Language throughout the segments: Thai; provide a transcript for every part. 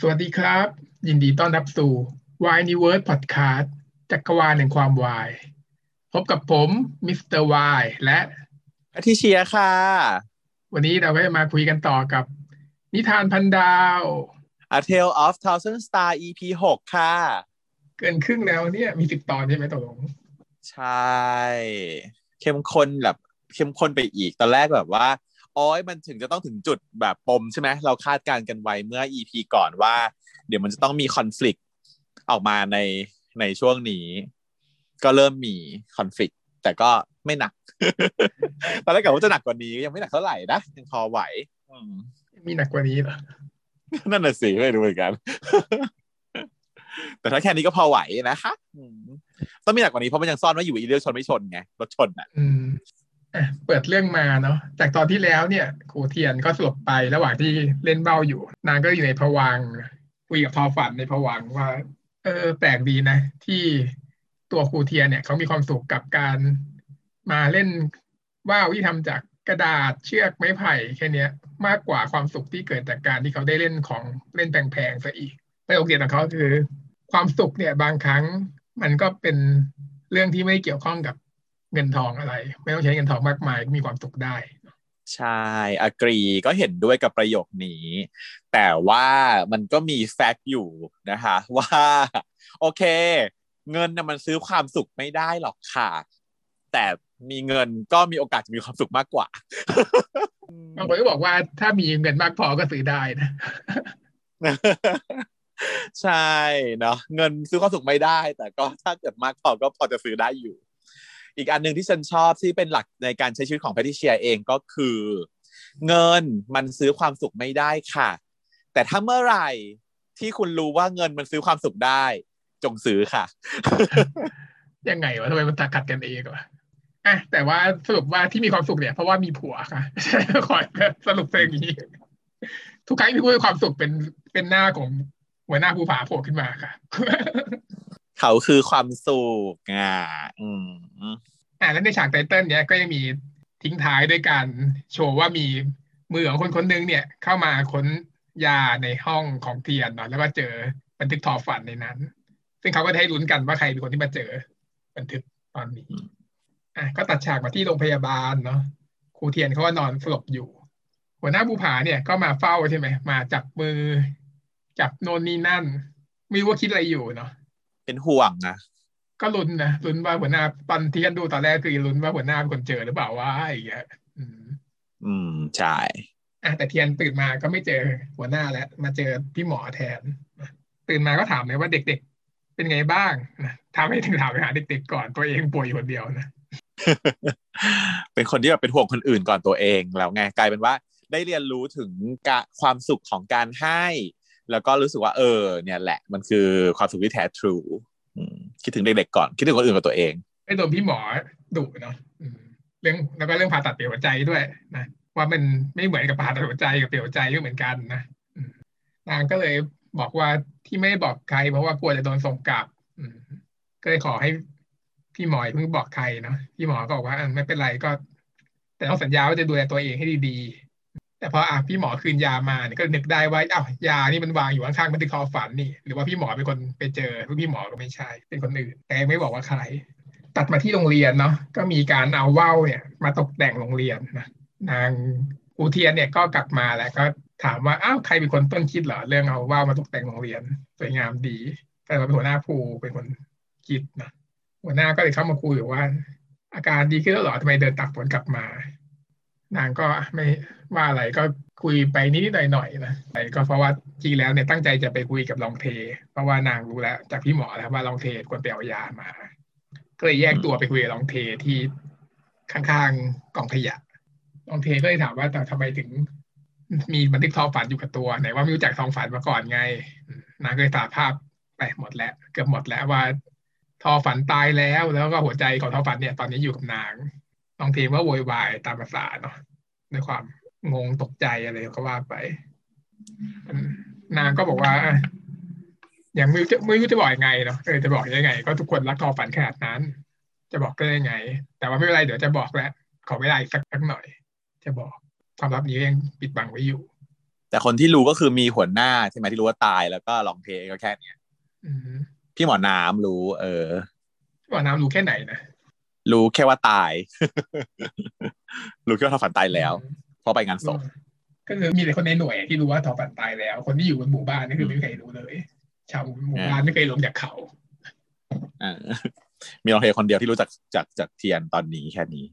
สวัสดีครับ ยินดีต้อนรับสู่ Why n e w o r d Podcast จักรวาลแห่งความวายพบกับผมมิสเตอร์วายและอาทิเชียค่ะ วันนี้เราก็จะมาคุยกันต่อกับ นิทานพันดาว A Tale of Thousand Star EP หกค่ะ เกินครึ่งแล้วเนี่ยมีสิบตอนใช่ไหมตกลง ใช่ เข้มข้นแบบเข้มข้นไปอีก ตอนแรกแบบว่า โอ้ยมันถึงจะต้องถึงจุดแบบปมใช่ไหมเราคาดการณ์กันไว้เมื่อ EP ก่อนว่า เดี๋ยวมันจะต้องมีคอน FLICT ออกมาในในช่วงนี้ ก็เริ่มมีคอน FLICT แต่ก็ไม่หนัก ตอนแรกกะว่าจะหนักกว่านี้ยังไม่หนักเท่าไหร่นะยังพอไหวอืมมีหนักกว่านี้เหรอนั่นน่ะสิไม่รู้เหมือนกัน แต่ถ้าแค่นี้ก็พอไหวนะคะอืมต้องมีหนักกว่านี้เพราะมันยังซ่อนไว้อยู่อีเรื่องชนไม่ชนไงรถชนอะอืมอะ เปิดเรื่องมาเนาะจากตอนที่แล้วเนี่ยครูเทียนก็สลบไประหว่างที่เล่นเบ้าอยู่ นางก็อยู่ในภวังคุยกับทอฝันในภวังว่า เออ แปลกดีนะ ที่ตัวครูเทียนเนี่ยเขามีความสุขกับการมาเล่นว่าวที่ทำจากกระดาษเชือกไม้ไผ่แค่เนี้ยมากกว่าความสุขที่เกิดจากการที่เขาได้เล่นของเล่นแพงๆซะอีกประโยคเด็ดของเขาคือ ความสุขเนี่ยบางครั้งมันก็เป็นเรื่องที่ไม่เกี่ยวข้องกับ เงินทองอะไร ไม่ต้องใช้เงินทองมากมายก็มีความสุขได้ใช่อกรีก็เห็นด้วยกับประโยคนี้ แต่ว่ามันก็มีแฟกต์อยู่นะคะ ว่า โอเค เงินนะมันซื้อความสุขไม่ได้หรอกค่ะ แต่มีเงินก็มีโอกาสจะมีความสุขมากกว่าบางคนก็บอกว่าถ้ามีเงินมากพอก็ซื้อได้นะใช่เนาะเงินซื้อความสุขไม่ได้ แต่ก็ถ้าเกิดมากพอก็พอจะซื้อได้อยู่ อีกอันหนึ่งที่ฉันชอบที่เป็นหลักในการใช้ชีวิตของแพทิเชียเองก็คือ เงินมันซื้อความสุขไม่ได้ค่ะ แต่ถ้าเมื่อไหร่ที่คุณรู้ว่าเงินมันซื้อความสุขได้ จงซื้อค่ะ ยังไงวะทำไมมันตากัดกันเองวะอะแต่ว่าสรุปว่าที่มีความสุขเนี่ยเพราะว่ามีผัวค่ะขอสรุปเป็นอย่างนี้ ทุกครั้งที่พูดถึงความสุขเป็นเป็นหน้าของหัวหน้าภูผาโผล่ขึ้นมาค่ะ เขาคือความสุขอะอืมอ่าแล้วในฉากไตเติ้ลเนี้ยก็ยังมีทิ้งท้ายด้วยการโชว์ว่ามีมือของคนคนหนึงเนี่ย เข้ามาค้นยาในห้องของเทียนเนาะแล้วก็เจอบันทึกทอฝันในนั้น ซึ่งเขาก็ได้ลุ้นกันว่าใครเป็นคนที่มาเจอบันทึกตอนนี้อะก็ตัดฉากมาที่โรงพยาบาลเนาะครูเทียนเขาก็นอนสลบอยู่ หัวหน้าภูผาเนี่ยก็มาเฝ้าใช่ไหมมาจับมือ จับโนนนี่นั่น ไม่รู้ว่าคิดอะไรอยู่เนาะ เป็นห่วงนะก็ลุ้นนะลุ้นว่าหัวหน้าตอนที่กันดูตอนแรกคือลุ้นว่าหัวหน้าเป็นคนเจอหรือเปล่าว่าอย่างเงี้ยอืมอืมใช่อะแต่เทียนตื่นมาก็ไม่เจอหัวหน้าแล้ว มาเจอพี่หมอแทนตื่นมาก็ถามเลยว่าเด็กๆ เป็นไงบ้างนะถามให้ถึงถามไปหาเด็กๆก่อนตัวเองป่วยอยู่คนเดียวนะเป็นคนที่แบบเป็นห่วงคนอื่นก่อนตัวเองแล้วไงกลายเป็นว่าได้เรียนรู้ถึงกะความสุขของการให้ แล้วก็รู้สึกว่าเออ เนี่ยแหละ มันคือความสุขที่แท้ทรูคิดถึงเด็กๆก่อน คิดถึงคนอื่นกับตัวเองไอ้โดนพี่หมอดุเนาะเรื่องแล้วก็เรื่องผ่าตัดเปลี่ยวใจด้วยนะว่ามันไม่เหมือนกับผ่าตัดหัวใจกับเปลี่ยวใจก็เหมือนกันนะนางก็เลยบอกว่าที่ไม่บอกใคร เพราะว่ากลัวจะโดนส่งกลับก็เลยขอให้พี่หมอเพิ่งบอกใครเนาะพี่หมอก็บอกว่าไม่เป็นไรก็ แต่ต้องสัญญาว่าจะดูแลตัวเองให้ดีๆ แต่พออะพี่หมอคืนยามาเนี่ยก็นึกได้ว่าอ้าวยานี่มันวางอยู่ข้างๆบันทึกคอฝันนี่ หรือว่าพี่หมอเป็นคนไปเจอพี่หมอก็ไม่ใช่ เป็นคนอื่น แต่ไม่บอกว่าใคร ตัดมาที่โรงเรียนเนาะก็มีการเอาว่าวเนี่ย มาตกแต่งโรงเรียนนะนางอูเทียนเนี่ยก็กลับมาแล้วก็ถามว่าอ้าวใครเป็นคนต้นคิดเหรอเรื่องเอาว่าวมาตกแต่งโรงเรียนสวยงามดีก็เลยเป็นหัวหน้าภูเป็นคนคิดนะหัวหน้าก็เลยเข้ามาคุยว่า อาการดีขึ้นแล้วเหรอทำไมเดินตักฝนกลับมา นางก็ไม่ว่าอะไรก็คุยไปนิดหน่อยนะแต่ก็เพราะว่าจริงแล้วเนี่ยตั้งใจจะไปคุยกับลองเท เพราะว่านางรู้แล้วจากพี่หมอแล้วว่าลองเทควรไปเอายามา ก็เลยแยกตัวไปคุยกับลองเทที่ข้างๆกองขยะ ลองเทก็เลยถามว่าแต่ทำไมถึง มีบันทึกทองฝันอยู่กับตัวไหนว่าไม่รู้จักทองฝันมาก่อนไง นางก็เลยสาภาพไปหมดแล้ว เกือบหมดแล้วว่าทอฝันตายแล้วแล้วก็หัวใจของทอฝันเนี่ย ตอนนี้อยู่กับนาง ลองเทว่าโวยวายตามภาษาเนาะด้วยความงงตกใจอะไรก็ว่าไป นางก็บอกว่าอย่างไม่รู้จะไม่รู้จะบอกยังไงเนาะเออจะบอกยังไง ก็ทุกคนรักทอฝันขนาดนั้น จะบอกได้ยังไง แต่ว่าไม่เป็นไรเดี๋ยวจะบอกแล้วขอเวลาอีกสักสักหน่อย จะบอกความลับนี้ยังปิดบังไว้อยู่ แต่แต่คนที่รู้ก็คือมีหัวหน้าใช่ไหมที่รู้ว่าตายแล้วก็ลองเพลงก็แค่เนี้ยอืมพี่หมอน้ำรู้ เออพี่หมอน้ำรู้แค่ไหนนะ รู้แค่ว่าตาย รู้แค่ว่าทอฝันตายแล้วอืมเพราะไปงานศพก็คือมีแต่คนในหน่วยที่รู้ว่าทอฝันตายแล้ว คนที่อยู่บนหมู่บ้านนี่คือไม่มีใครรู้เลย ชาวหมู่บ้านไม่เคยลงจากเขาอ่ามีลองเพลงคนเดียวที่รู้จักจากจากเทียนตอนนี้แค่นี้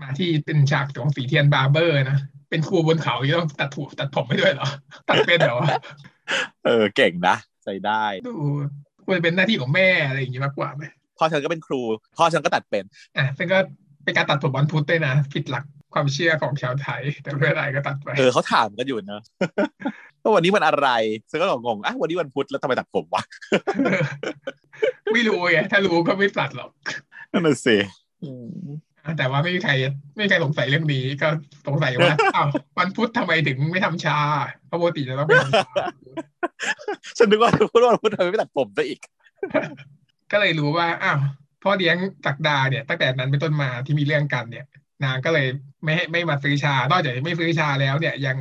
มาที่เป็นฉากของสีเทียนบาร์เบอร์นะเป็นครูบนเขาที่ต้องตัดถูตัดผมให้ด้วยเหรอตัดเป็นเหรอเออเก่งนะใจได้ดูควรจะเป็นหน้าที่ของแม่อะไรอย่างงี้มากกว่าไหม พ่อฉันก็เป็นครู พ่อฉันก็ตัดเป็นอะซึ่งก็เป็นการตัดผมวันพุธด้วยนะผิดหลักความเชื่อของชาวไทย แต่เพื่ออะไรก็ตัดไปเออเขาถามกันอยู่เนอะว่าวันนี้วันอะไรซึ่งก็งงๆอะวันนี้วันพุธแล้วทำไมตัดผมวะไม่รู้ไงถ้ารู้ก็ไม่ตัดหรอกนั่นน่ะสิอะแต่ว่าไม่มีใครไม่มีใครสงสัยเรื่องนี้ก็สงสัยว่าอ้าววันพุธทำไมถึงไม่ทำชาเพราะปกติจะต้องไปทำชาฉันนึกว่าพูดว่าวันพุธทำไมไม่ตัดผมซะอีก ก็เลยรู้ว่าอ้าวพ่อเลี้ยงศักดาเนี่ยตั้งแต่นั้นเป็นต้นมาที่มีเรื่องกันเนี่ย นางก็เลยไม่ให้ไม่มาซื้อชานอกจากจะไม่ซื้อชาแล้วเนี่ยยัง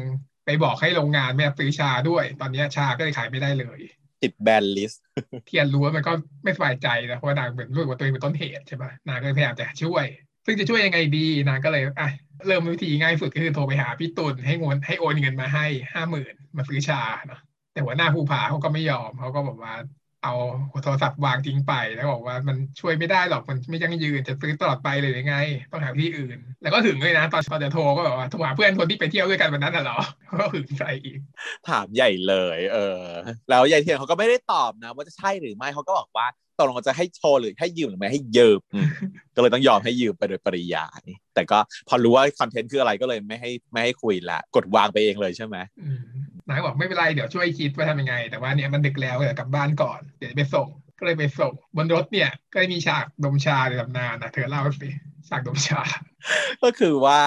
ไปบอกให้โรงงานไม่มาซื้อชาด้วย ตอนนี้ชาก็เลยขายไม่ได้เลย ติด ban listเทียนรู้ว่ามันก็ไม่สบายใจนะเพราะว่านางเป็นรู้สึกว่าตัวเองเป็นต้นเหตุใช่ปะนางก็เลยพยายามจะช่วย ซึ่งจะช่วยยังไงดีนางก็เลยอะเริ่มวิธีง่ายสุดก็คือโทรไปหาพี่ตุลให้เงินให้โอนเงินมาให้ห้าหมื่นมาซื้อชาเนาะแต่หัวหน้าผู้ผาเขาก็ไม่ยอมเขาก็บอกว่า เอาโทรศัพท์วางทิ้งไปแล้วบอกว่ามันช่วยไม่ได้หรอกมันไม่ยั่งยืนจะซื้อตลอดไปเลยยังไง ต้องหาที่อื่น แล้วก็ถึงเลยนะ ตอนตอนจะโทรก็แบบว่าโทรหาเพื่อนคนที่ไปเที่ยวด้วยกันวันนั้นน่ะเหรอก็หึงใส่อีก ถามใหญ่เลย เออ แล้วยายเทียนเขาก็ไม่ได้ตอบนะ ว่าจะใช่หรือไม่เขาก็บอกว่าตกลงจะให้โชว์หรือให้ยืมหรือไม่ให้ยืมอืมก็เลยต้องยอมให้ยืมไปโดยปริยาย แต่ก็พอรู้ว่าคอนเทนต์คืออะไรก็เลยไม่ให้ไม่ให้คุยละ กดวางไปเองเลยใช่ไหมอืม นายบอกไม่เป็นไรเดี๋ยวช่วยคิดว่าทำยังไง แต่ว่าเนี่ยมันดึกแล้วเดี๋ยวกลับบ้านก่อนเดี๋ยวไปส่งก็เลยไปส่งบนรถเนี่ย ก็มีฉากดมชาในตำนานนะเธอเล่าสิฉากดมชา ก็คือว่า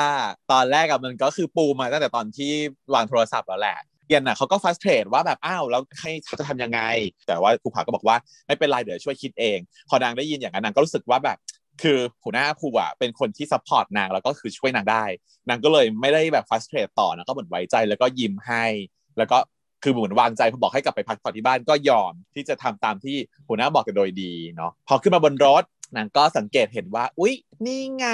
ตอนแรกอะมันก็คือปูมาตั้งแต่ตอนที่วางโทรศัพท์แล้วแหละเทียนน่ะเขาก็ frustrated ว่าแบบอ้าวแล้วให้จะทำยังไง แต่ว่าครูผาก็บอกว่าไม่เป็นไรเดี๋ยวช่วยคิดเอง พอนางได้ยินอย่างนั้นนางก็รู้สึกว่าแบบคือหัวหน้าครูอะเป็นคนที่ support นางแล้วก็คือช่วยนางได้ นางก็เลยไม่ได้แบบฟัสเทรดต่อนะก็เหมือนไว้ใจแล้วก็ยิ้มให้ แล้วก็คือเหมือนวางใจพอบอกให้กลับไปพักผ่อนที่บ้านก็ยอมที่จะทำตามที่หัวหน้าบอกแต่โดยดีเนาะพอขึ้นมาบนรถนางก็สังเกตเห็นว่า อุ๊ย นี่ไง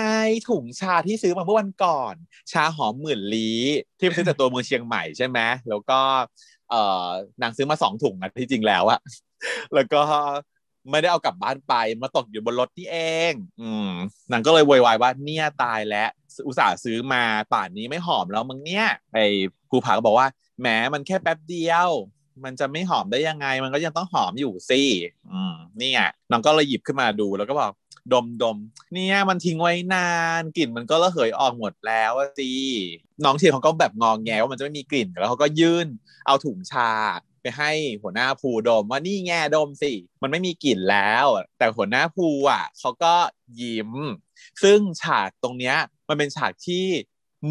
ถุงชาที่ซื้อมาเมื่อวันก่อน ชาหอมหมื่นลี้ที่ซื้อจากตัวเมืองเชียงใหม่ใช่ไหมแล้วก็เออนางซื้อมาสองถุงนะที่จริงแล้วอะแล้วก็ ไม่ได้เอากลับบ้านไปมาตกอยู่บนรถนี่เอง อืมนางก็เลยโวยวายว่าเนี่ยตายแล้วอุตส่าห์ซื้อมาป่านนี้ไม่หอมแล้วมึงเนี่ยไอ้ภูผาก็บอกว่าแหมมันแค่แป๊บเดียว มันจะไม่หอมได้ยังไง มันก็ยังต้องหอมอยู่สิอืมนี่ไงน้องก็เลยหยิบขึ้นมาดูแล้วก็บอกดมดมเนี่ยมันทิ้งไว้นานกลิ่นมันก็ระเหยออกหมดแล้วสิน้องเทียนเขาก็แบบงองแงว่ามันจะไม่มีกลิ่นแล้วเขาก็ยื่นเอาถุงชา ไปให้หัวหน้าภูดมว่านี่แง่ดมสิ มันไม่มีกลิ่นแล้ว แต่หัวหน้าภูอะเขาก็ยิ้ม ซึ่งฉากตรงเนี้ยมันเป็นฉากที่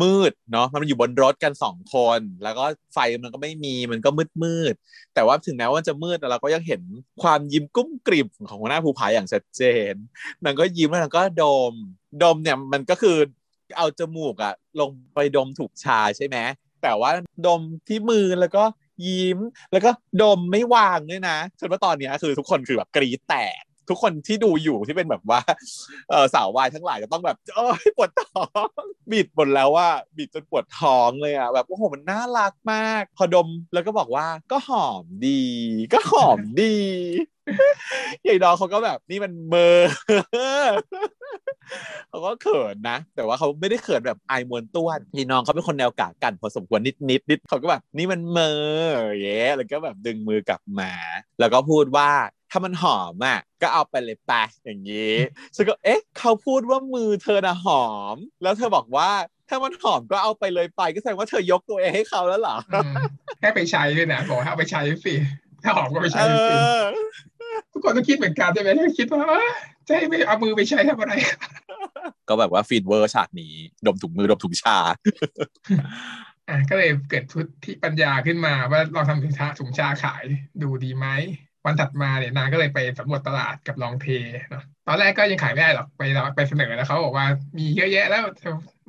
มืดเนาะมันอยู่บนรถกันสองคน แล้วก็ไฟมันก็ไม่มีมันก็มืดมืดๆแต่ว่าถึงแม้ว่าจะมืดแต่เราก็ยังเห็นความยิ้มกุ้มกริบของหัวหน้าภูผาอย่างชัดเจนนางก็ยิ้มแล้วนางก็ดม ดมเนี่ยมันก็คือเอาจมูกอะลงไปดมถูกชาใช่ไหมแต่ว่าดมที่มือแล้วก็ ยิ้ม แล้วก็ดมไม่วางด้วยนะจนว่าตอนนี้คือทุกคนคือแบบกรี๊ดแตก ทุกคนที่ดูอยู่ที่เป็นแบบว่าเออสาววายทั้งหลายจะต้องแบบเอ้ยปวดท้องบิดหมดแล้วว่าบิดจนปวดท้องเลยอะแบบโอ้โหมันน่ารักมากพอดมแล้วก็บอกว่าก็หอมดี ก็หอมดียายดองเขาก็แบบนี่มันเมอเขาก็เขินนะ แต่ว่าเขาไม่ได้เขินแบบอายมวนต้วนยายน้องเขาเป็นคนแนวกากันพอสมควรนิดนิดนิดเขาก็แบบนี่มันเมอเย้แล้วก็แบบดึงมือกลับมา แล้วก็พูดว่า ถ้ามันหอมอะก็เอาไปเลยไปอย่างนี้ฉันก็เอ๊ะ เขาพูดว่ามือเธอน่ะหอม แล้วเธอบอกว่าถ้ามันหอมก็เอาไปเลยไปก็แสดงว่าเธอยกตัวเองให้เขาแล้วเหรออืมแค่ไปใช้ด้วยนะบอกให้เอาไปใช้สิถ้าหอมก็ไปเอใช้สิอทุกคนต้องคิดเหมือนกันใช่ไหมถ้าคิดว่าเอ้ยจะให้ไม่เอามือไปใช้ทำอะไร ก็แบบว่าฟีนเวอร์ฉากนี้ ดมถุงมือดมถุงชาอะก็เลยเกิดทุที่ปัญญาขึ้นมาว่าลองทำถุงชาถุงชาขายดูดีไหม วันถัดมาเนี่ยนางก็เลยไปสำรวจตลาดกับลองเทเนาะตอนแรกก็ยังขายไม่ได้หรอกไปไปเสนอแล้วเขาบอกว่ามีเยอะแยะแล้ว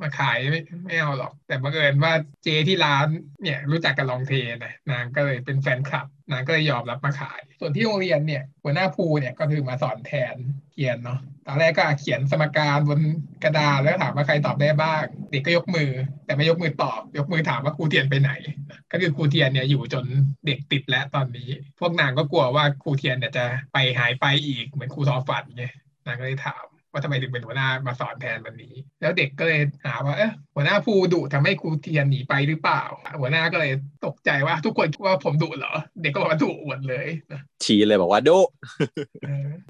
มาขายไม่ไม่เอาหรอก แต่บังเอิญว่าเจที่ร้านเนี่ยรู้จักกับลองเทนะนางก็เลยเป็นแฟนคลับ นางก็เลยยอมรับมาขาย ส่วนที่โรงเรียนเนี่ยหัวหน้าภูเนี่ยก็คือมาสอนแทนเขียนเนาะตอนแรกก็เขียนสมการบนกระดาษแล้วถามว่าใครตอบได้บ้าง เด็กก็ยกมือ แต่ไม่ยกมือตอบ ยกมือถามว่าครูเทียนไปไหน ก็คือครูเทียนเนี่ยอยู่จนเด็กติดแล้วตอนนี้ พวกนางก็กลัวว่าครูเทียนเนี่ยจะไปหายไปอีกเหมือนครูทอฝันไง นางก็เลยถามว่าทำไมถึงเป็นหัวหน้ามาสอนแทนวันนี้ แล้วเด็กก็เลยหาว่าเออหัวหน้าภูดุทำให้ครูเทียนหนีไปหรือเปล่า หัวหน้าก็เลยตกใจว่าทุกคนว่าผมดุเหรอ เด็กก็บอกว่าดุหมดเลยชี้เลยบอกว่าดุ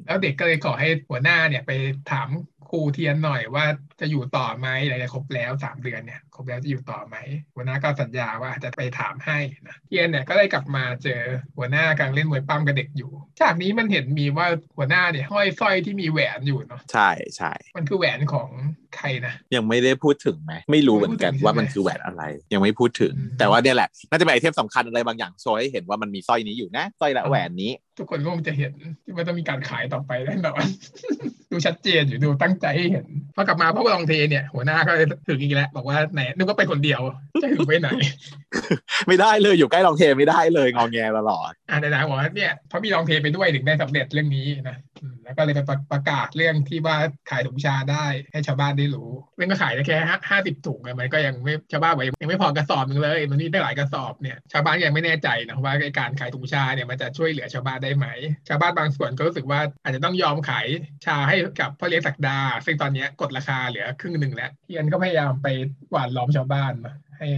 แล้วเด็กก็เลยขอให้หัวหน้าเนี่ยไปถามครูเทียนหน่อยว่าจะอยู่ต่อไหมอะไรครบแล้วสามเดือนเนี่ยครบแล้วจะอยู่ต่อไหมหัวหน้าก็สัญญาว่าจะไปถามให้นะเทียนเนี่ยก็ได้กลับมาเจอหัวหน้ากำลังเล่นมวยปั้มกับเด็กอยู่จากนี้มันเห็นมีว่าหัวหน้าเนี่ยห้อยสร้อยที่มีแหวนอยู่เนาะใช่ใช่มันคือแหวนของใครนะยังไม่ได้พูดถึงไหมไม่รู้เหมือนกันว่ามันคือแหวนอะไร ยังไม่พูดถึง แต่ว่าเนี่ยแหละน่าจะเป็นไอเทมสำคัญอะไรบางอย่างโชว์ให้เห็นว่ามันมีสร้อยนี้อยู่นะสร้อยและแหวนนี้ ทุกคนก็คงจะเห็นที่มันต้องมีการขายต่อไปแน่นอนดูชัดเจนอยู่ดูตั้งใจให้เห็นพอกลับมาพวกลองเทเนี่ย หัวหน้าก็ถึงอีกแล้วบอกว่าไหนนึกว่าไปคนเดียวจะถึงไปไหน ไม่ได้เลยอยู่ใกล้ลองเทไม่ได้เลยงองแงตลอดอ่าไหนๆบอกว่าเนี่ยเพราะมีลองเทไปด้วยถึงได้สำเร็จเรื่องนี้นะ แล้วก็เลยไปประกาศเรื่องที่ว่าขายถุงชาได้ให้ชาวบ้านได้รู้เรื่องก็ขายได้แค่ห้าสิบถุงมันก็ยังไม่ชาวบ้านยังไม่พอกระสอบนึงเลยมันนี่ได้หลายกระสอบเนี่ยชาวบ้านยังไม่แน่ใจนะว่าการขายถุงชาเนี่ยมันจะช่วยเหลือชาวบ้านได้ไหม ชาวบ้านบางส่วนก็รู้สึกว่าอาจจะต้องยอมขายชาให้กับพ่อเลี้ยงสักดา ซึ่งตอนนี้กดราคาเหลือครึ่งหนึ่งแล้วเทียนก็พยายามไปหวานล้อมชาวบ้านให้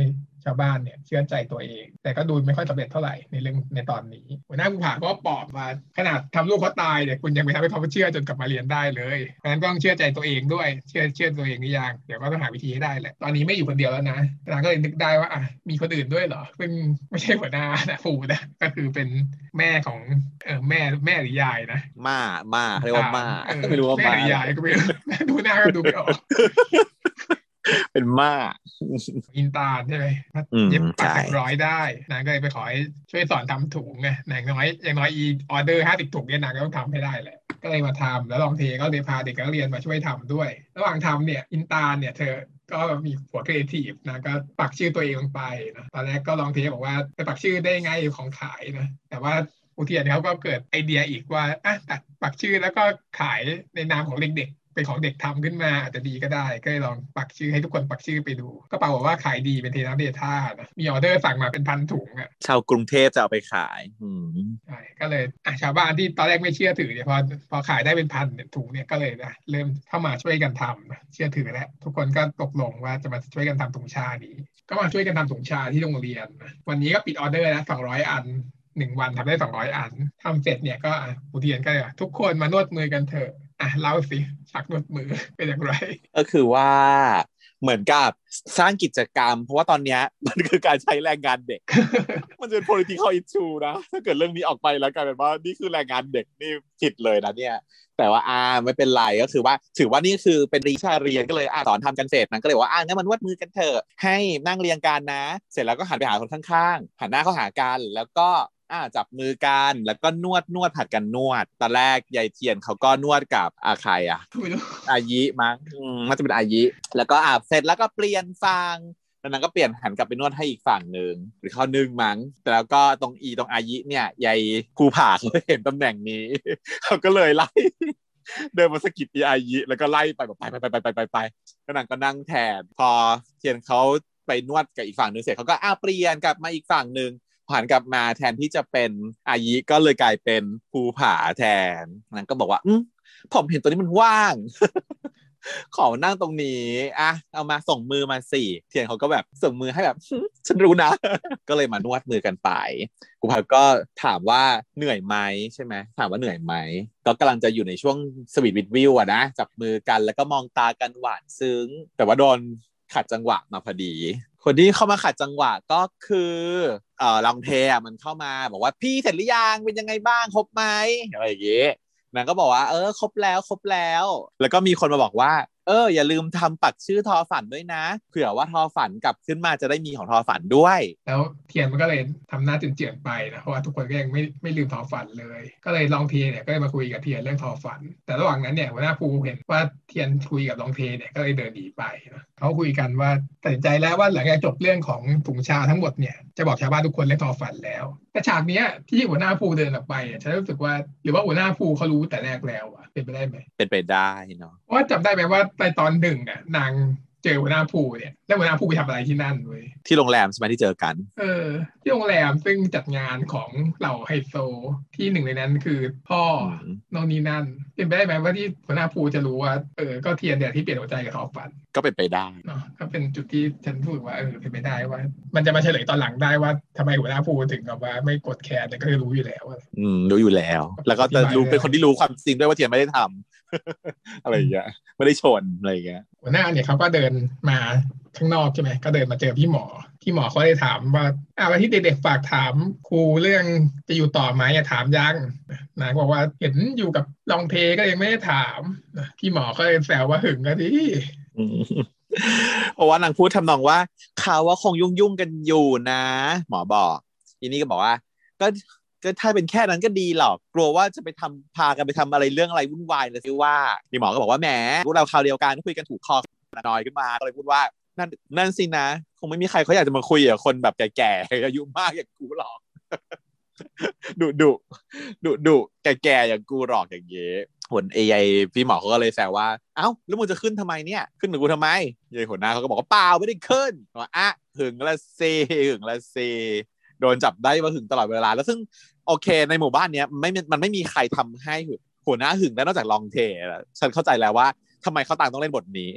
ชาวบ้านเนี่ยเชื่อใจตัวเอง แต่ก็ดูไม่ค่อยสำเร็จเท่าไหร่ในเรื่องในตอนนี้หัวหน้าภูผาก็ปอบมาขนาดทำลูกเขาตายเนี่ยคุณยังไม่ทำให้เขาเชื่อจนกลับมาเรียนได้เลยเพราะฉะนั้นต้องเชื่อใจตัวเองด้วยเชื่อเชื่อตัวเองหรือยังเดี๋ยวก็ต้องหาวิธีให้ได้แหละตอนนี้ไม่อยู่คนเดียวแล้วนะนางก็เลยนึกได้ว่าอะมีคนอื่นด้วยเหรอซึ่งไม่ใช่หัวหน้านะฟูนะก็คือเป็นแม่ของเออแม่แม่หรือยายนะม่าม่าเรียกว่าม่าไม่รู้ว่าแม่หรือยายก็ไม่รู้ดูหน้าก็ดูไม่ออก เป็นมาอินตาใช่ไหมเย็บปักร้อยได้นางก็เลยไปขอให้ช่วยสอนทำถุงไงอย่างน้อยอย่างน้อยอีออเดอร์ห้าสิบถุงเนี่ยนางก็ต้องทำให้ได้แหละก็เลยมาทำแล้วลองเทก็เลยพาเด็กนักเรียนมาช่วยทำด้วย ระหว่างทำเนี่ยอินตาเนี่ยเธอก็มีหัวครีเอทีฟนะก็ปักชื่อตัวเองลงไปนะตอนแรกก็ลองเทบอกว่าไปปักชื่อได้ไงของขายนะแต่ว่าครูเทียนเขาก็เกิดไอเดียอีกว่าอะตัดปักชื่อแล้วก็ขายในนามของเด็ก เป็นของเด็กทำขึ้นมาอาจจะดีก็ได้ ก็เลยลองปักชื่อให้ทุกคนปักชื่อไปดู ก็ปรากฏว่าขายดีเป็นเทน้ำเทท่านะมีออเดอร์สั่งมาเป็นพันถุงอะชาวกรุงเทพจะเอาไปขายใช่ก็เลยอะชาวบ้านที่ตอนแรกไม่เชื่อถือเนี่ยพอพอขายได้เป็นพันถุงเนี่ยก็เลยนะเริ่มเข้ามาช่วยกันทำเชื่อถือแล้วทุกคนก็ตกลงว่าจะมาช่วยกันทำถุงชานี้ก็มาช่วยกันทำถุงชาที่โรงเรียน วันนี้ก็ปิดออเดอร์แล้วสองร้อยอันหนึ่งวันทำได้สองร้อยอันทำเสร็จเนี่ยก็ผู้เรียนก็ทุกคนมานวดมือกันเถอะ อะเล่าสิชักนวดมือเป็นอย่างไร ก็คือว่าเหมือนกับสร้างกิจกรรม เพราะว่าตอนนี้มันคือการใช้แรงงานเด็ก มันจะเป็น political issue นะถ้าเกิดเรื่องนี้ออกไปแล้วกลายเป็นว่านี่คือแรงงานเด็กนี่ผิดเลยนะเนี่ย แต่ว่าอ่าไม่เป็นไรก็คือว่า ถือว่านี่คือเป็นรีชาเรียนก็เลยอ่าสอนทำกันเสร็จนั้นก็เลยว่าอ่างั้นมันวดมือกันเถอะให้นั่งเรียงกันนะ เสร็จแล้วก็หันไปหาคนข้างๆหันหน้าเข้าหากันแล้วก็ อ่าจับมือกันแล้วก็นวดนวดผัดกันนวดตอนแรกยายเทียนเขาก็นวดกับอาใครอะอายิมั้งมันจะเป็นอายิแล้วก็อาบเสร็จแล้วก็เปลี่ยนฟังแล้วนั้นก็เปลี่ยนหันกลับไปนวดให้อีกฝั่งหนึ่งหรือเขานึ่งมั้งแล้วก็ตรงอีตรงอายิเนี่ยยายภูผาเขาเห็นตำแหน่งนี้เขาก็เลยไล่เดินมาสกิดอีอายิแล้วก็ไล่ไปแบบไปไปไปไปไปไปแล้วนางก็นั่งแทนพอเทียนเขาไปนวดกับอีกฝั่งหนึ่งเสร็จเขาก็อ้าเปลี่ยนกลับมาอีกฝั่งหนึ่ง ผ่านกลับมาแทนที่จะเป็นอายิก็เลยกลายเป็นภูผาแทนนั้นก็บอกว่าอืผมเห็นตัวนี้มันว่าง ขอนั่งตรงนี้อะเอามาส่งมือมาสี่เทียนเขาก็แบบส่งมือให้แบบฉันรู้นะ ก็เลยมานวดมือกันไปกูพาก็ถามว่าเหนื่อยไหมใช่ไหมถามว่าเหนื่อยไหมก็กำลังจะอยู่ในช่วงสวีทวิดวิวอะนะจับมือกันแล้วก็มองตากันหวานซึ้ง แต่ว่าโดนขัดจังหวะมาพอดี คนที่เข้ามาขัดจังหวะก็คือเอ่อลองเทอะมันเข้ามาบอกว่าพี่เสร็จหรือยังเป็นยังไงบ้างครบไหมอะไรอย่างเงี้ยนางก็บอกว่าเออครบแล้วครบแล้ว แล้วก็มีคนมาบอกว่า เอออย่าลืมทำปักชื่อทอฝันด้วยนะ เผื่อว่าทอฝันกลับขึ้นมาจะได้มีของทอฝันด้วย แล้วเทียนมันก็เลยทำหน้าเจือนๆไปนะเพราะว่าทุกคนก็ยังไม่ไม่ลืมทอฝันเลย ก็เลยลองเทเนี่ยก็เลยมาคุยกับเทียนเรื่องทอฝัน แต่ระหว่างนั้นเนี่ยหัวหน้าภูเห็นว่าเทียนคุยกับลองเทเนี่ยก็เลยเดินหนีไปนะเขาคุยกันว่าตัดสินใจแล้วว่าหลังจากจบเรื่องของถุงชาทั้งหมดเนี่ยจะบอกชาวบ้านทุกคนเรื่องทอฝันแล้ว แต่ฉากเนี้ยที่หัวหน้าภูเดินออกไปอะฉันรู้สึกว่าหรือว่าหัวหน้าภูเขารู้แต่แรกแล้วอะเป็นไปได้ไหมเป็นไปได้เนาะเพราะว่าจำได้ไหมว่าไปตอนหนึ่งอะนางเจอหัวหน้าภูเนี่ยแล้วหัวหน้าภูไปทำอะไรที่นั่นเว้ยที่โรงแรมใช่ไหมที่เจอกัน เออ ที่โรงแรมซึ่งจัดงานของเหล่าไฮโซที่หนึ่งในนั้นคือพ่ออืมโนนนี่นั่น เป็นไปได้ไหมว่าที่หัวหน้าภูจะรู้ว่าเออก็เทียนเนี่ยที่เปลี่ยนหัวใจกับทอฝัน ก็เป็นไปได้เนาะก็เป็นจุดที่ฉันพูดว่าเออเป็นไปได้ว่า มันจะมาเฉลยตอนหลังได้ว่าทำไมหัวหน้าภูถึงกับว่าไม่กดแคร์แต่ก็คือรู้อยู่แล้วอะอืมรู้อยู่แล้ว แล้วก็จะรู้อธิบายได้เป็นคนที่รู้ความจริงด้วยว่าเทียนไม่ได้ทำอะไรอย่างเงี้ยไม่ได้ชนอะไรอย่างเงี้ยหัวหน้าเนี่ยเขาก็เดินมา ข้างนอกใช่ไหมก็เดินมาเจอพี่หมอพี่หมอเขาเลยถามว่าอ้าวที่เด็กๆฝากถามครูเรื่องจะอยู่ต่อไหมอะถามยังนายบอกว่าเห็นอยู่กับลองเทก็ยังไม่ได้ถามพี่หมอก็เลยแซวว่าหึงก็ดีเพราะว่านางพูดทำนองว่าเขาว่าคงยุ่งยุ่งๆกันอยู่นะ หมอบอกทีนี้ก็บอกว่า ก็ก็ถ้าเป็นแค่นั้นก็ดีหรอกกลัวว่าจะไปทำพากันไปทำอะไรเรื่องอะไรวุ่นวายเลยสิว่าพี่หมอก็บอกว่าแหมพวกเราคราวเดียวกันคุยกันถูกคอนอยขึ้นมาก็เลยพูดว่า นั่นนั่นสินะ คงไม่มีใครเขาอยากจะมาคุยกับคนแบบแก่ๆอายุมากอย่างกูหรอกดุดุดุดุแก่ๆอย่างกูหรอกอย่างเงี้ยผลเอไอพี่หมอเขาก็เลยแซวว่า เอ้า แล้วมึงจะขึ้นทำไมเนี่ย ขึ้นกับกูทำไมยายหัวหน้าเขาก็บอกว่าเปล่าไม่ได้ขึ้นว่าอะหึงละเซหึงละเซโดนจับได้ว่าหึงตลอดเวลา แล้วซึ่งโอเค ในหมู่บ้านเนี้ยไม่มันไม่มีใครทำให้หัวหน้าหึงได้นอกจากลองเทฉันเข้าใจแล้วว่า ทำไมเขาต่างต้องเล่นบทนี้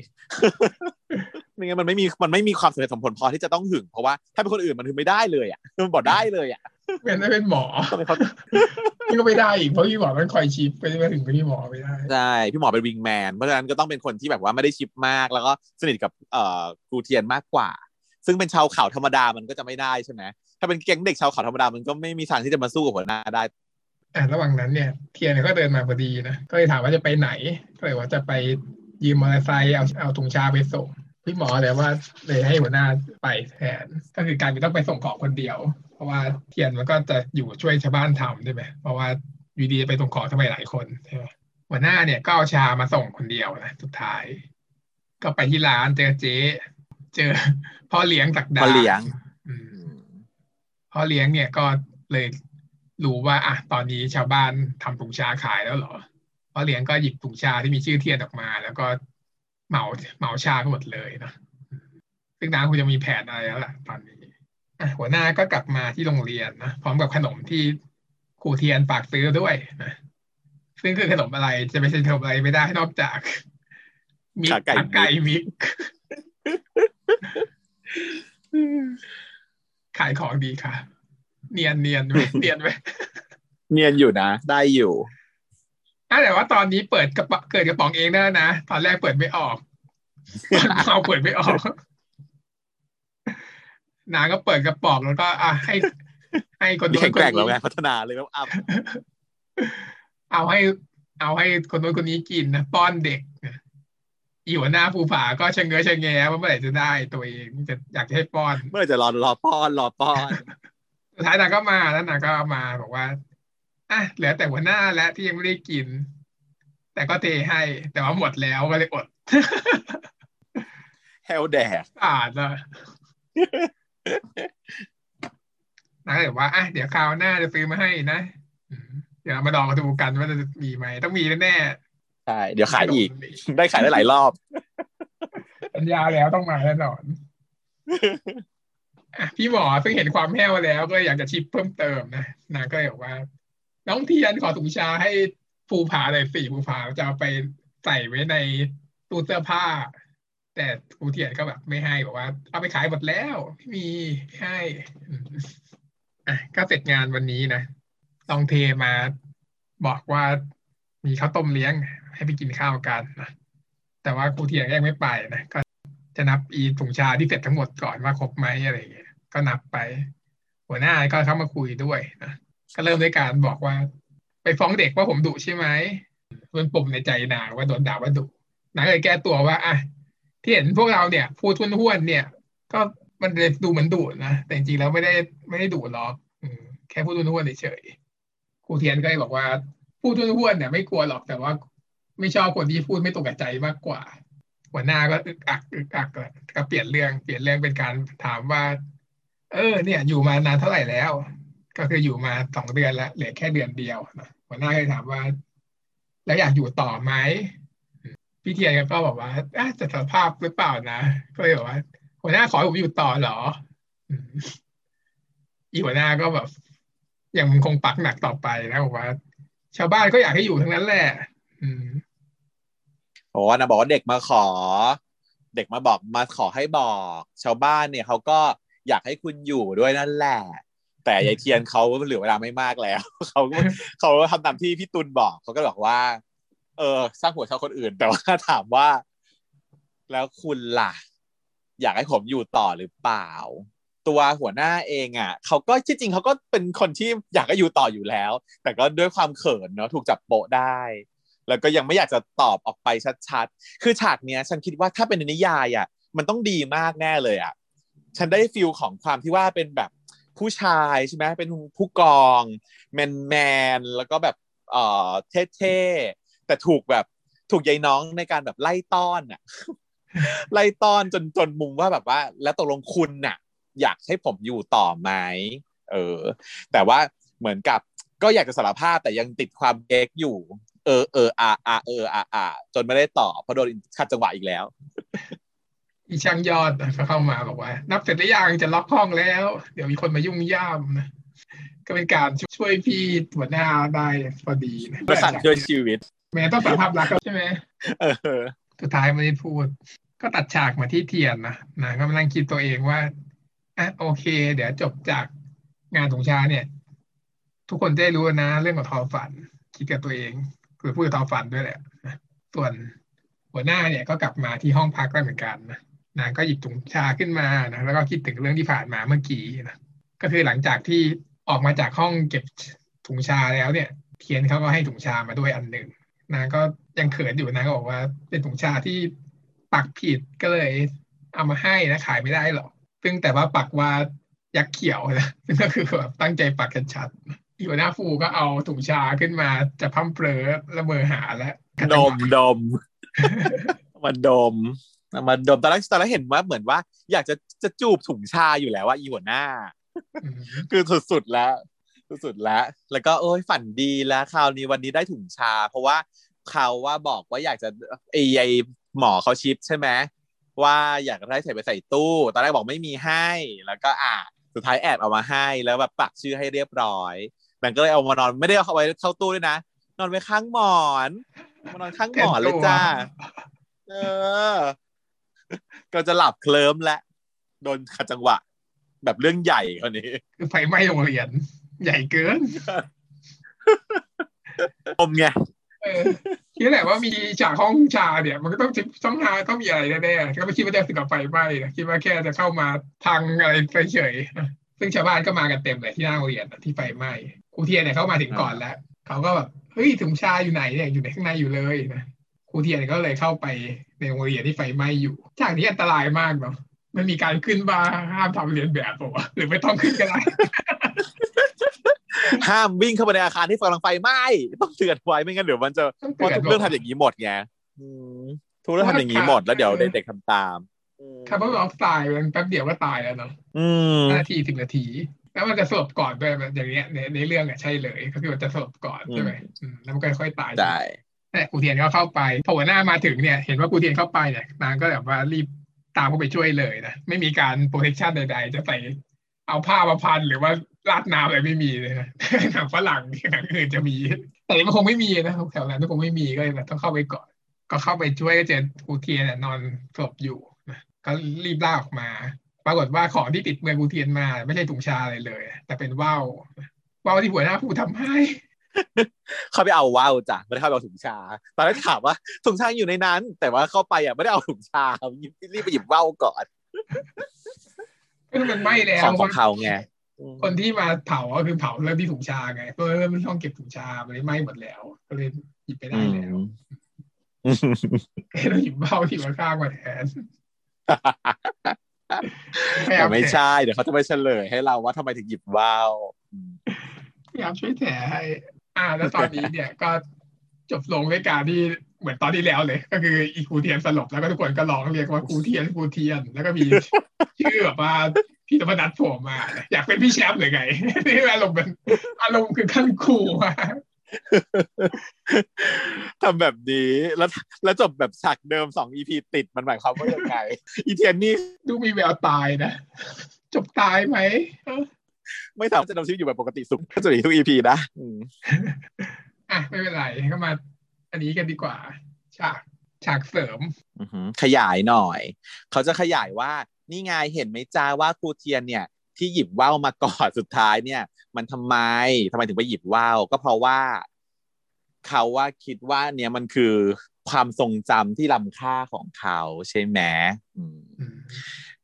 ไม่งั้นมันไม่มีมันไม่มีความสมเหตุสมผลพอที่จะต้องหึง เพราะว่าถ้าเป็นคนอื่นมันหึงไม่ได้เลยอะมันบอกได้เลยอะเป็นได้เป็นหมอทำไมเขานี่ก็ไม่ได้อีกเพราะพี่หมอมันคอยชิปไปไม่ถึงพี่หมอไม่ได้ใช่พี่หมอเป็นวิงแมนเพราะฉะนั้นก็ต้องเป็นคนที่แบบว่าไม่ได้ชิปมาก แล้วก็สนิทกับเอ่อครูเทียนมากกว่า ซึ่งเป็นชาวเขาธรรมดามันก็จะไม่ได้ใช่ไหมถ้าเป็นแก๊งเด็กชาวเขาธรรมดามันก็ไม่มีทางที่จะมาสู้กับหัวหน้าได้ อะระหว่างนั้นเนี่ยเทียนเนี่ยก็เดินมาพอดีนะก็เลยถามว่าจะไปไหน ก็เลยว่าจะไปยืมมอเตอร์ไซค์เอาเอาถุงชาไปส่งพี่หมอเลยว่าเลยให้หัวหน้าไปแทนก็คือการไม่ต้องไปส่งของคนเดียว เพราะว่าเทียนมันก็จะอยู่ช่วยชาวบ้านทำใช่ไหมเพราะว่าอยู่ดีไปส่งของทำไมหลายคนใช่ไหมหัวหน้าเนี่ยก็เอาชามาส่งคนเดียวนะสุดท้าย ก็ไปที่ร้านเจอเจ๊เจอพ่อเลี้ยงตักดาพ่อเลี้ยงอืมพ่อเลี้ยงเนี่ยก็เลย รู้ว่าอะตอนนี้ชาวบ้านทำถุงชาขายแล้วเหรอพ่อเลี้ยงก็หยิบถุงชาที่มีชื่อเทียนออกมา แล้วก็เหมาเหมาชาทั้งหมดเลยนะซึ่งน้าคงจะมีแผนอะไรแล้วล่ะตอนนี้อะหัวหน้าก็กลับมาที่โรงเรียนนะพร้อมกับขนมที่ครูเทียนฝากซื้อด้วยนะซึ่งคือขนมอะไรจะไม่ใช่ขนมอะไรไม่ได้นอกจากมิกขาไก่ขาไก่มิกขายของดีค่ะ เนียนเนียนไหมเนียนไหมเนียนอยู่นะ ได้อยู่อะแต่ว่าตอนนี้เปิดกระป๋องเกิดกระป๋องเองได้นะ ตอนแรกเปิดไม่ออกตอนเอาเปิดไม่ออกนาก็เปิดกระป๋องแล้วก็อะให้ ให้คนมีนู้แข็นงคแกนร่งแล้วนี้ไงพัฒนาเลยแล้วอัพเอาให้ เอาให้คนนู้นคนนี้กินนะป้อนเด็กอีหัวหน้าภูผาก็ชะเง้อชะแงว่าเมื่อไหร่จะได้ตัวเองจะอยากจะให้ป้อน เมื่อไหร่จะรอรอป้อนรอป้อน สุดท้ายนางก็มาแล้วนางก็มาบอกว่าอะเหลือแต่หัวหน้าและที่ยังไม่ได้กิน แต่ก็เทให้ แต่ว่าหมดแล้วก็เลยอดเฮลแดกอ่านละนางก็เลยบอกว่าอะเดี๋ยวคราวหน้าจะซื้อมาให้นะอืมเดี๋ยวเรามาลองมาดูกันว่าจะมีไหมต้องมีแน่ใช่เดี๋ยวๆขายอีก ได้ขายได้หลายรอบสัญญาแล้วต้องมาแน่นอนอะ พี่หมอซึ่งเห็นความแห้วแล้วก็อยากจะชิปเพิ่มเติมนะนางก็เลยบอกว่า น้องเทียนขอถุงชาให้ภูผาเลยสี่ภูผาจะเอาไปใส่ไว้ในตู้เสื้อผ้า แต่ครูเทียนก็แบบไม่ให้บอกว่า เอาไปขายหมดแล้วไม่มีไม่ให้อะก็เสร็จงานวันนี้นะลองเทมาบอกว่ามีข้าวต้มเลี้ยง ให้ไปกินข้าวกันนะแต่ว่าครูเทียนก็ยังไม่ไปนะก็จะนับอีถุงชาที่เสร็จทั้งหมดก่อนว่าครบไหมอะไรอย่างเงี้ย ก็นับไป หัวหน้าก็เข้ามาคุยด้วยนะก็เริ่มด้วยการบอกว่า ไปฟ้องเด็กว่าผมดุใช่ไหมเป็นปุ่มในใจนางว่าโดนด่าว่าดุนางเลยแก้ตัวว่าอะที่เห็นพวกเราเนี่ยพูดท้วนๆเนี่ย ก็มันเลยดูเหมือนดุนะแต่จริงๆแล้วไม่ได้ไม่ได้ดุหรอกแค่พูดท้วนๆเฉยครูเทียนก็เลยบอกว่า พูดท้วนๆเนี่ยไม่กลัวหรอกแต่ว่า ไม่ชอบคนที่พูดไม่ตรงกับใจมากกว่า หัวหน้าก็อึกอักอึกอักก็เปลี่ยนเรื่องเปลี่ยนเรื่องเป็นการถามว่า เออเนี่ย อยู่มานานเท่าไหร่แล้ว ก็คืออยู่มาสองเดือนแล้วเหลือแค่เดือนเดียวหัวหน้าเลยถามว่า แล้วอยากอยู่ต่อไหมพี่เทียนก็บอกว่าอาจะสภาพหรือเปล่านะก็เลยบอกว่า หัวหน้าขอผมอยู่ต่อเหรออีหัวหน้าก็แบบยังคงปักหนักต่อไปนะบอกว่า ชาวบ้านก็อยากให้อยู่ทั้งนั้นแหละอืมโอ้นะบอกว่าเด็กมาขอ เด็กมาบอกมาขอให้บอก ชาวบ้านเนี่ยเขาก็ อยากให้คุณอยู่ด้วยนั่นแหละ แต่ยายเทียนเขาเหลือเวลาไม่มากแล้วเขาเขาทำตามที่พี่ตุลบอกเขาก็บอกว่า เออ สร้างหัวชาวคนอื่น แต่ว่าถามว่า แล้วคุณล่ะ อยากให้ผมอยู่ต่อหรือเปล่า ตัวหัวหน้าเองอะเขาก็ที่จริงเขาก็เป็นคนที่อยากให้อยู่ต่ออยู่แล้ว แต่ก็ด้วยความเขินเนาะถูกจับโปะได้แล้วก็ยังไม่อยากจะตอบออกไปชัดๆ คือฉากเนี้ยฉันคิดว่าถ้าเป็นในนิยายอะ มันต้องดีมากแน่เลยอะ ฉันได้ฟิลของความที่ว่าเป็นแบบผู้ชายใช่ไหมเป็นผู้กองแมนแมนแล้วก็แบบเออเท่ๆแต่ถูกแบบถูกยายน้องในการแบบไล่ต้อนอะไล่ต้อนจนจนมุมว่าแบบว่า แล้วตกลงคุณน่ะ อยากให้ผมอยู่ต่อไหมเออ แต่ว่าเหมือนกับก็อยากจะสารภาพแต่ยังติดความเก๊กอยู่ เออเอออาอาเอออาอาจนไม่ได้ต่อเพราะโดนขัดจังหวะอีกแล้ว อีช่างยอดก็เข้ามาบอกว่า นับเสร็จหรือยังจะล็อกห้องแล้ว เดี๋ยวมีคนมายุ่งย่ามนะก็เป็นการช่วยพี่หัวหน้าได้พอดีนะประสานช่วยชีวิต แม้ต้องสารภาพรักใช่ไหมเออสุดท้ายไม่ได้พูด ก็ตัดฉากมาที่เทียนนะนะก็มานั่งคิดตัวเองว่าอะโอเค เดี๋ยวจบจากงานสงชาเนี่ย ทุกคนจะได้รู้นะ เรื่องของทอฝัน คิดกับตัวเองคือพูดกับทอฝันด้วยแหละนะส่วนหัวหน้าเนี่ยก็กลับมาที่ห้องพักได้เหมือนกันนะ นางก็หยิบถุงชาขึ้นมานะแล้วก็คิดถึงเรื่องที่ผ่านมาเมื่อกี้นะก็คือหลังจากที่ออกมาจากห้องเก็บถุงชาแล้วเนี่ย เทียนเขาก็ให้ถุงชามาด้วยอันหนึ่งนางก็ยังเขินอยู่นางก็บอกว่าเป็นถุงชาที่ปักผิดก็เลย เอามาให้นะขายไม่ได้หรอกซึ่งแต่ว่าปักว่ายักษ์เขียวนะซึ่งก็คือแบบตั้งใจปักกันชัดๆหัวหน้าฟูก็เอาถุงชาขึ้นมาจะพั่มเปรอละเมอหาแล้วดมดมมาดม มาดมตอนแรกตอนแรกเห็นว่าเหมือนว่า อยากจะจะจูบถุงชาอยู่แล้วว่าอีหัวหน้าอืมคือสุดๆแล้วสุดๆแล้ว แล้วก็โอ้ยฝันดีแล้วคราวนี้วันนี้ได้ถุงชา เพราะว่าเขาว่าบอกว่าอยากจะไอไอหมอเขาชิปใช่ไหมว่าอยากได้ใส่ไปใส่ตู้ ตอนแรกบอกไม่มีให้ แล้วก็อะสุดท้ายแอบเอามาให้แล้วแบบปักชื่อให้เรียบร้อยมันก็เลยเอามานอนไม่ได้เอาไว้เข้าตู้ด้วยนะ นอนไว้ข้างหมอนมานอนข้างหมอนเลยจ้า เออ ก็จะหลับเคลิ้มและ โดนขัดจังหวะ แบบเรื่องใหญ่คนนี้คือไฟไหม้โรงเรียน ใหญ่เกินอมไงเออคิดแหละว่ามีฉากห้องชาเนี่ย มันก็ต้องต้องหาต้องมีอะไรแน่ๆก็ไม่คิดว่าจะถึงกับไฟไหม้นะคิดว่าแค่จะเข้ามาพังอะไรเฉยๆนะซึ่งชาวบ้านก็มากันเต็มเลยที่หน้าโรงเรียนนะที่ไฟไหม้ครูเทียนเนี่ยเขามาถึงก่อนแล้วเขาก็แบบเฮ้ยถุงชาอยู่ไหนเนี่ยอยู่ในข้างในอยู่เลยนะครูเทียนก็เลยเข้าไป ในโรงเรียนที่ไฟไหม้อยู่ฉากนี้อันตรายมากเนาะมันมีการขึ้นบาร์ห้ามทำเรียนแบบบอกว่าหรือไม่ต้องขึ้นก็ได้ห้ามวิ่งเข้าไปในอาคารที่กำลังไฟไหม้ต้องเตือนไว้ไม่งั้นเดี๋ยวมันจะต้องเพราะเตือนทุกเรื่องทำอย่างนี้หมดไงอืมทุกเรื่องทำอย่างนี้หมดแล้วเดี๋ยวเด็กๆทำตามอืมคาร์บอนมอนอกไซด์มันแป๊บเดียวก็ตายแล้วเนาะอืมห้านาทีสิบนาที แล้วมันจะสลบก่อนด้วยแบบอย่างเงี้ยในในเรื่องอะใช่เลย ก็คือมันจะสลบก่อนใช่ไหมอืมแล้วมันก็ค่อยๆตายได้ แต่ครูเทียนก็เข้าไปพอหัวหน้ามาถึงเนี่ยเห็นว่าครูเทียนเข้าไปเนี่ยนางก็แบบว่ารีบตามเข้าไปช่วยเลยนะไม่มีการ protection ใด ๆ จะใส่เอาผ้ามาพันหรือว่าราดน้ำอะไรไม่มีเลยนะหนังฝรั่งหนังอื่นจะมี แต่นี่มันคงไม่มีนะแถวนั้นมันคงไม่มีก็เลยแบบต้องเข้าไปก่อน ก็เข้าไปช่วยก็เจอครูเทียนนอนสลบอยู่นะก็รีบลากออกมา ปรากฏว่าของที่ติดมือครูเทียนมา ไม่ใช่ถุงชาอะไรเลย แต่เป็นว่าวว่าวที่หัวหน้าผู้ทำให้ เข้าไปเอาว่าวจ้ะไม่ได้เข้าไปเอาถุงชา ตอนแรกถามว่าถุงชาอยู่ในนั้น แต่ว่าเข้าไปอะไม่ได้เอาถุงชารีบไปหยิบว่าวก่อนก็มันไหม้แล้วของของเขาไงคนที่มาเผาก็คือเผาเริ่มที่ถุงชาไงเพราะเริ่มที่ห้องเก็บถุงชามันไหม้หมดแล้ว ก็เลยหยิบไปได้อืแล้วมเราหยิบเบ้าที่มาข้างมาแทนแต่ไม่ใช่เดี๋ยวเขาจะไปเฉลยให้เราว่าทำไมถึงหยิบว่าวอืมพยายามช่วยแถให้ อ่า แล้วตอนนี้เนี่ยก็จบลงด้วยการที่เหมือนตอนที่แล้วเลย ก็คืออีครูเทียนสลบแล้วก็ทุกคนก็ร้องเรียกว่าครูเทียนครูเทียน แล้วก็มีชื่อแบบว่าพี่ธรรมนัทโผล่มา อยากเป็นพี่แชมป์หรือไงนี่อารมณ์เป็นอารมณ์คือขั้นครูมาทำแบบนี้แล้วแล้วจบแบบฉากเดิมสองอีพีติดมันหมายความว่ายังไงอีเทียนนี่ดูมีแววตายนะ จบตายไหมเออ ไม่สามารถจะดำชีวิตอยู่แบบปกติสุขก็จะมีทุกอีพีนะอืมอะไม่เป็นไรก็มา อันนี้กันดีกว่า ฉากฉากเสริมอือหือขยายหน่อย เขาจะขยายว่า นี่ไงเห็นไหมจ้าว่าครูเทียนเนี่ย ที่หยิบว่าวมาก่อนสุดท้ายเนี่ย มันทำไมทำไมถึงไปหยิบว่าวก็เพราะว่า เขาว่าคิดว่าเนี่ยมันคือความทรงจำที่ล้ำค่าของเขาใช่ไหมอืมอืม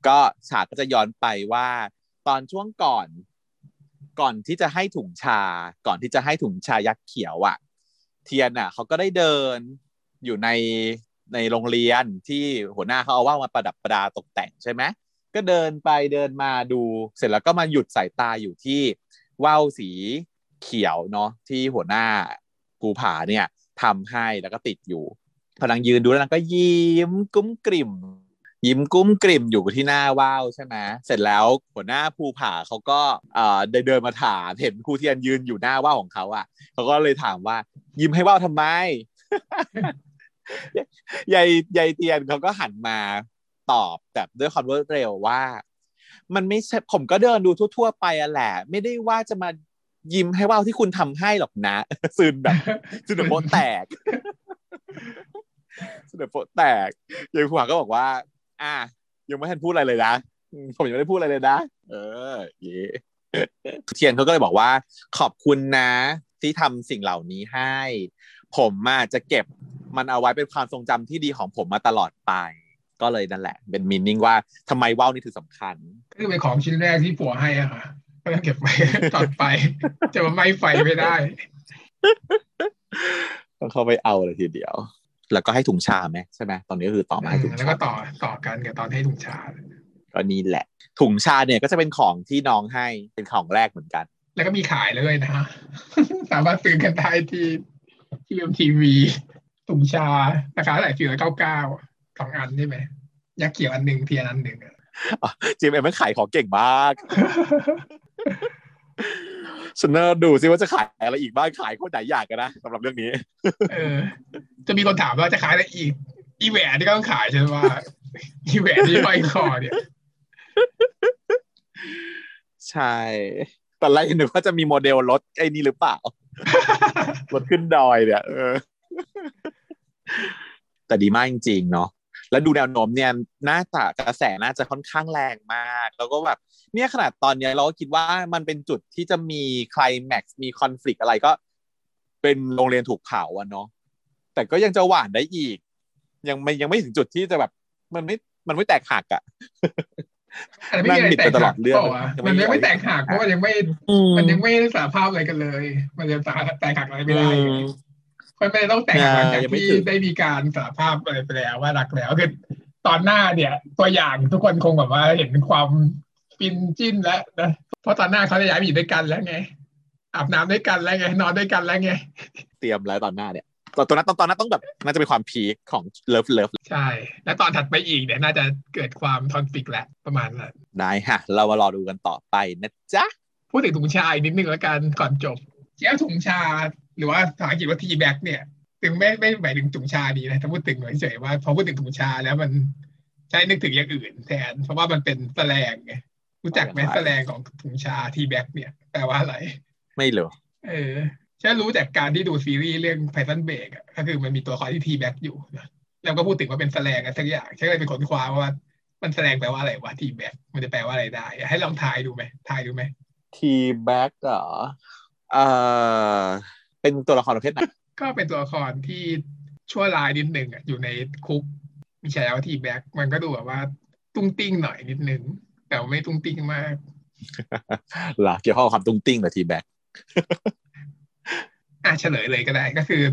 ก็ฉากก็จะย้อนไปว่า ตอนช่วงก่อน ก่อนที่จะให้ถุงชา ก่อนที่จะให้ถุงชายักษ์เขียวอะ เทียนอะเขาก็ได้เดินอยู่ในในโรงเรียนที่หัวหน้าเขาเอาว่าวมาประดับประดาตกแต่งใช่ไหมก็เดินไปเดินมาดู เสร็จแล้วก็มาหยุดสายตาอยู่ที่ว่าวสีเขียวเนาะที่หัวหน้าภูผาเนี่ยทำให้แล้วก็ติดอยู่พนังยืนดูแล้วนางก็ยิ้มกุ้มกลิ่ม ยิ้มกุ้มกลิ่มอยู่ที่หน้าว่าวใช่ไหมเสร็จแล้วหัวหน้าภูผาเขาก็เอ่อเดินเดินมาถามเห็นครูเทียนยืนอยู่หน้าว่าวของเขาอะเขาก็เลยถามว่า ยิ้มให้ว่าวทำไมยายยายเทียนเขาก็หันมาตอบแบบด้วยความรวดเร็วว่า มันไม่ใช่ผมก็เดินดูทั่ว ๆ ไปอะแหละ ไม่ได้ว่าจะมายิ้มให้ว่าวที่คุณทำให้หรอกนะซึนแบบซึนแบบโป๊ะแตกซึนแบบโป๊ะแตกยายภูผาก็บอกว่า อะยังไม่ทันพูดอะไรเลยนะอืมผมยังไม่ได้พูดอะไรเลยนะ เออ เย่เทียนเขาก็เลยบอกว่า ขอบคุณนะ ที่ทำสิ่งเหล่านี้ให้ ผมอะจะเก็บมันเอาไว้เป็นความทรงจำที่ดีของผมมาตลอดไป ก็เลยนั่นแหละ เป็นมินนิ่งว่าทำไมว่าวนี่ถึงสำคัญก็คือเป็นของชิ้นแรกที่ผัวให้อะค่ะก็ต้องเก็บไว้ตอนไปจะมาไม่ไฟไม่ได้ต้องเข้าไปเอาเลยทีเดียว แล้วก็ให้ถุงชาไหมใช่ไหมตอนนี้ก็คือต่อมาให้ถุงแล้วชาก็ต่อต่อกันกับตอนให้ถุงชาก็นี่แหละ ถุงชาเนี่ยก็จะเป็นของที่น้องให้เป็นของแรกเหมือนกัน แล้วก็มีขายเลยนะฮะสามารถซื้อกันได้ที่ที่เอ็มทีวีถุงชาราคาเท่าไหร่สี่ร้อยเก้าเก้าสองอันใช่ไหมยักษ์เขียวอันหนึ่งเทียนอันหนึ่งอะจีเอ็มมันขายของเก่งมาก ฉันเนอดูซิว่าจะขายอะไรอีกบ้างขายโคตรหลายอย่างกันนะสำหรับเรื่องนี้เออจะมีคนถามว่าจะขายอะไรอีก อีแหวนที่ก็ต้องขายใช่ไหมว่าอีแหวนที่ห้อยคอเนี่ย ใช่ตอนแรกนึกว่าจะมีโมเดลรถไอ้นี่หรือเปล่ารถขึ้นดอยเนี่ย เออ แต่ดีมากจริงๆเนาะแล้วดูแนวโน้มเนี่ยน่าจะกระแสน่าจะค่อนข้างแรงมาก แล้วก็แบบเนี่ยขนาดตอนเนี้ยเราก็คิดว่ามันเป็นจุดที่จะมีคลแม็กซ์มีคอนฟ lict อะไรก็ เป็นโรงเรียนถูกเผาอะเนาะแต่ก็ยังจะหวานได้อีก ยังไม่ยังไม่ถึงจุดที่จะแบบ มันไม่มันไม่แตกหักอะแต่ไม่มีอะไรแตกหักเรื่องเปล่าวะมันยังไม่แตกหักเพราะมันยังไม่ มันยังไม่สารภาพอะไรกันเลย มันจะแตกหักอะไรไม่ได้อืมเพราะไม่ได้ต้องแต่งหลังจากยังไม่ที่ถึงได้มีการสารภาพอะไรไปแล้วว่ารักแล้วคือ ตอนหน้าเนี่ย ตัวอย่างทุกคนคงแบบว่าเห็นความฟินจิ้นแล้วนะเพราะตอนหน้าเขาจะย้ายไปอยู่ด้วยกันแล้วไงอาบน้ำด้วยกันแล้วไงนอนด้วยกันแล้วไง เตรียมแล้วตอนหน้าเนี่ยตอนตอนนั้นตอนตอนนั้นต้องแบบน่าจะเป็นความ peak ของ love love ใช่ แล้วตอนถัดไปอีกเนี่ยน่าจะเกิดความ conflict แหละประมาณนั้นได้ฮะ เรามารอดูกันต่อไปนะจ๊ะ พูดถึงถุงชาอีกนิดนึงแล้วกันก่อนจบเจ้าถุงชาหรือว่าภาษาอังกฤษว่า tea bag เนี่ย ถึงไม่ไม่หมายถึงถุงชาดีนะถ้าพูดถึงเฉยๆว่าพอพูดถึงถุงชาแล้วมันใช้นึกถึงอย่างอื่นแทน เพราะว่ามันเป็นสแลงไงรู้จักไหมสแลงของถุงชา tea bag เนี่ยแปลว่าอะไร ไม่เหรอเออฉันรู้จากการที่ดูซีรีส์เรื่องไพ t ันเบรกอะก็คือมันมีตัวละครที่ T-Bag อยู่นะแล้วก็พูดถึงว่าเป็นสแลงอะไรสักอย่างฉันก็เลยเป็นค้นคว้าว่ามันสแลงแปลว่าอะไรวะ tea bag มันจะแปลว่าอะไรได้อยากให้ลองทายดูไหมทายดูไหม tea bag เหรอเอ่อเป็นตัวละครประเภทไหน ก็เป็นตัวละครที่ชั่วร้ายนิดหนึ่งอะอยู่ในคุกมีฉายาว่า T-Bag มันก็ดูแบบว่า ตุ้งติ้งหน่อยนิดนึงแต่ว่าไม่ตุ้งติ้งมากเหรอเกี่ยวข้องกับความตุ้งติ้งเหรอ tea bagอะเฉลยเลยก็ได้ก็คือ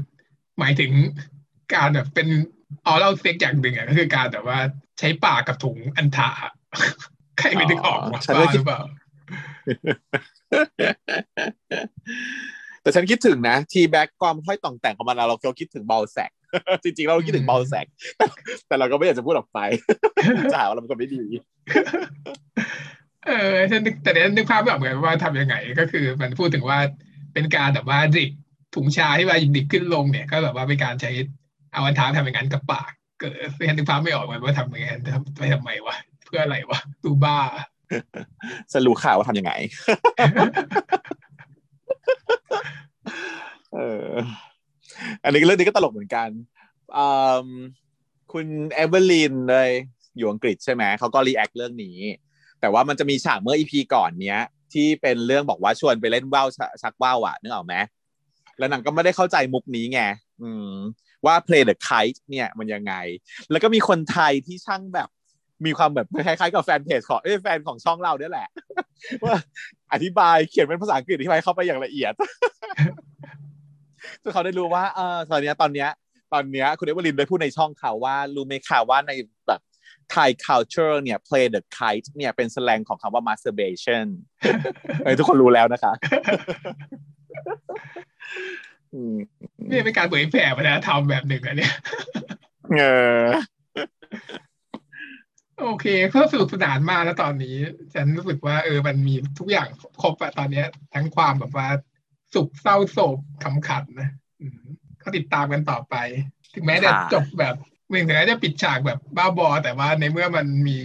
หมายถึงการแบบเป็น oral sex อย่างหนึ่งอะก็คือการแบบว่าใช้ปากกับถุงอัณฑะใครไม่นึกออกวะฉันบ้าก็หคิรืดอเปล่า แต่ฉันคิดถึงนะ tea bag ความห้อยต่องแต่งของมันอะเราเราคิดถึง ball sackจริงๆเราคิดถึงเบลแซกแต่แต่เราก็ไม่อยากจะพูดออกไปจะหาว่าเราเป็นคนไม่ดี เออฉันนึกแต่เดี๋ยวนึกภาพไม่ออกเหมือนกันว่าทำยังไงก็คือ มันพูดถึงว่าเป็นการแบบว่าดิบถุงชาที่ว่าดิบขึ้นลงเนี่ย ก็แบบว่าเป็นการใช้เอาอันทาทำอย่างนั้นกับปากเกิดฉันนึกภาพไม่ออกเหมือนว่าทำอย่างนั้นทำไปทำไมวะเพื่ออะไรวะดูบ้าจะรู้ข่าวว่าทำยังไง เออ อันนี้เรื่องนี้ก็ตลกเหมือนกันอคุณเอเวอร์ลินเลยอยู่อังกฤษใช่ไหมเขาก็ react เรื่องนี้ แต่ว่ามันจะมีฉากเมื่อ EP ก่อนเนี้ย ที่เป็นเรื่องบอกว่าชวนไปเล่นว่าวชักว่าวอะนึกออกไหมแล้วนางก็ไม่ได้เข้าใจมุกนี้ไงอืม ว่า play the kite เนี่ยมันยังไง แล้วก็มีคนไทยที่ช่างแบบมีความแบบคล้ายๆกับแฟนเพจของเอ้ยแฟนของช่องเราเนี่ยแหละว่าอธิบายเขียนเป็นภาษาอังกฤษอธิบายเข้าไปอย่างละเอียด จนเขาได้รู้ว่าเออตอนเนี้ยตอนเนี้ย ตอนเนี้ยคุณเอเวอร์ลินได้พูดในช่องเขาว่ารู้ไหมคะว่าในแบบ Thai culture เนี่ย play the kite เนี่ยเป็น slang ของคำว่า masturbation เอ้ยทุกคนรู้แล้วนะคะอืมนี่เป็นการเผยแผ่วัฒนธรรมแบบหนึ่งอันเนี้ยเออโอเคก็สนุกสนานมากแล้วตอนนี้ ฉันรู้สึกว่า เออมันมีทุกอย่างครบอะตอนเนี้ย ทั้งความแบบว่า สุขเศร้าโศกขำขันนะอืมก็ติดตามกันต่อไป ถึงแม้จะค่ะจบแบบไม่ถึงแม้จะปิดฉากแบบบ้าบอ แต่ว่าในเมื่อมันมี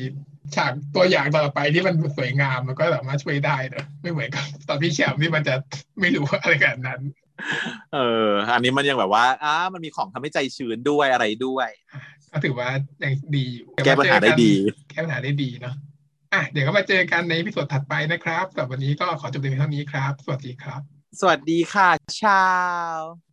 ฉากตัวอย่างต่อไปที่มันสวยงามมันก็สามารถช่วยได้นะไม่เหมือนกับตอนพี่แชมป์ที่มันจะไม่รู้อะไรขนาดนั้น เออ อันนี้มันยังแบบว่าอ่ามันมีของทำให้ใจชื้นด้วยอะไรด้วยก็ถือว่ายังดีอยู่แก้ปัญหาได้ดี แก้ปัญหาได้ดีเนาะอะเดี๋ยวก็มาเจอกันในพิสดถัดไปนะครับสำหรับวันนี้ก็ขอจบเพียงเท่านี้ครับ สวัสดีครับ สวัสดีค่ะชาว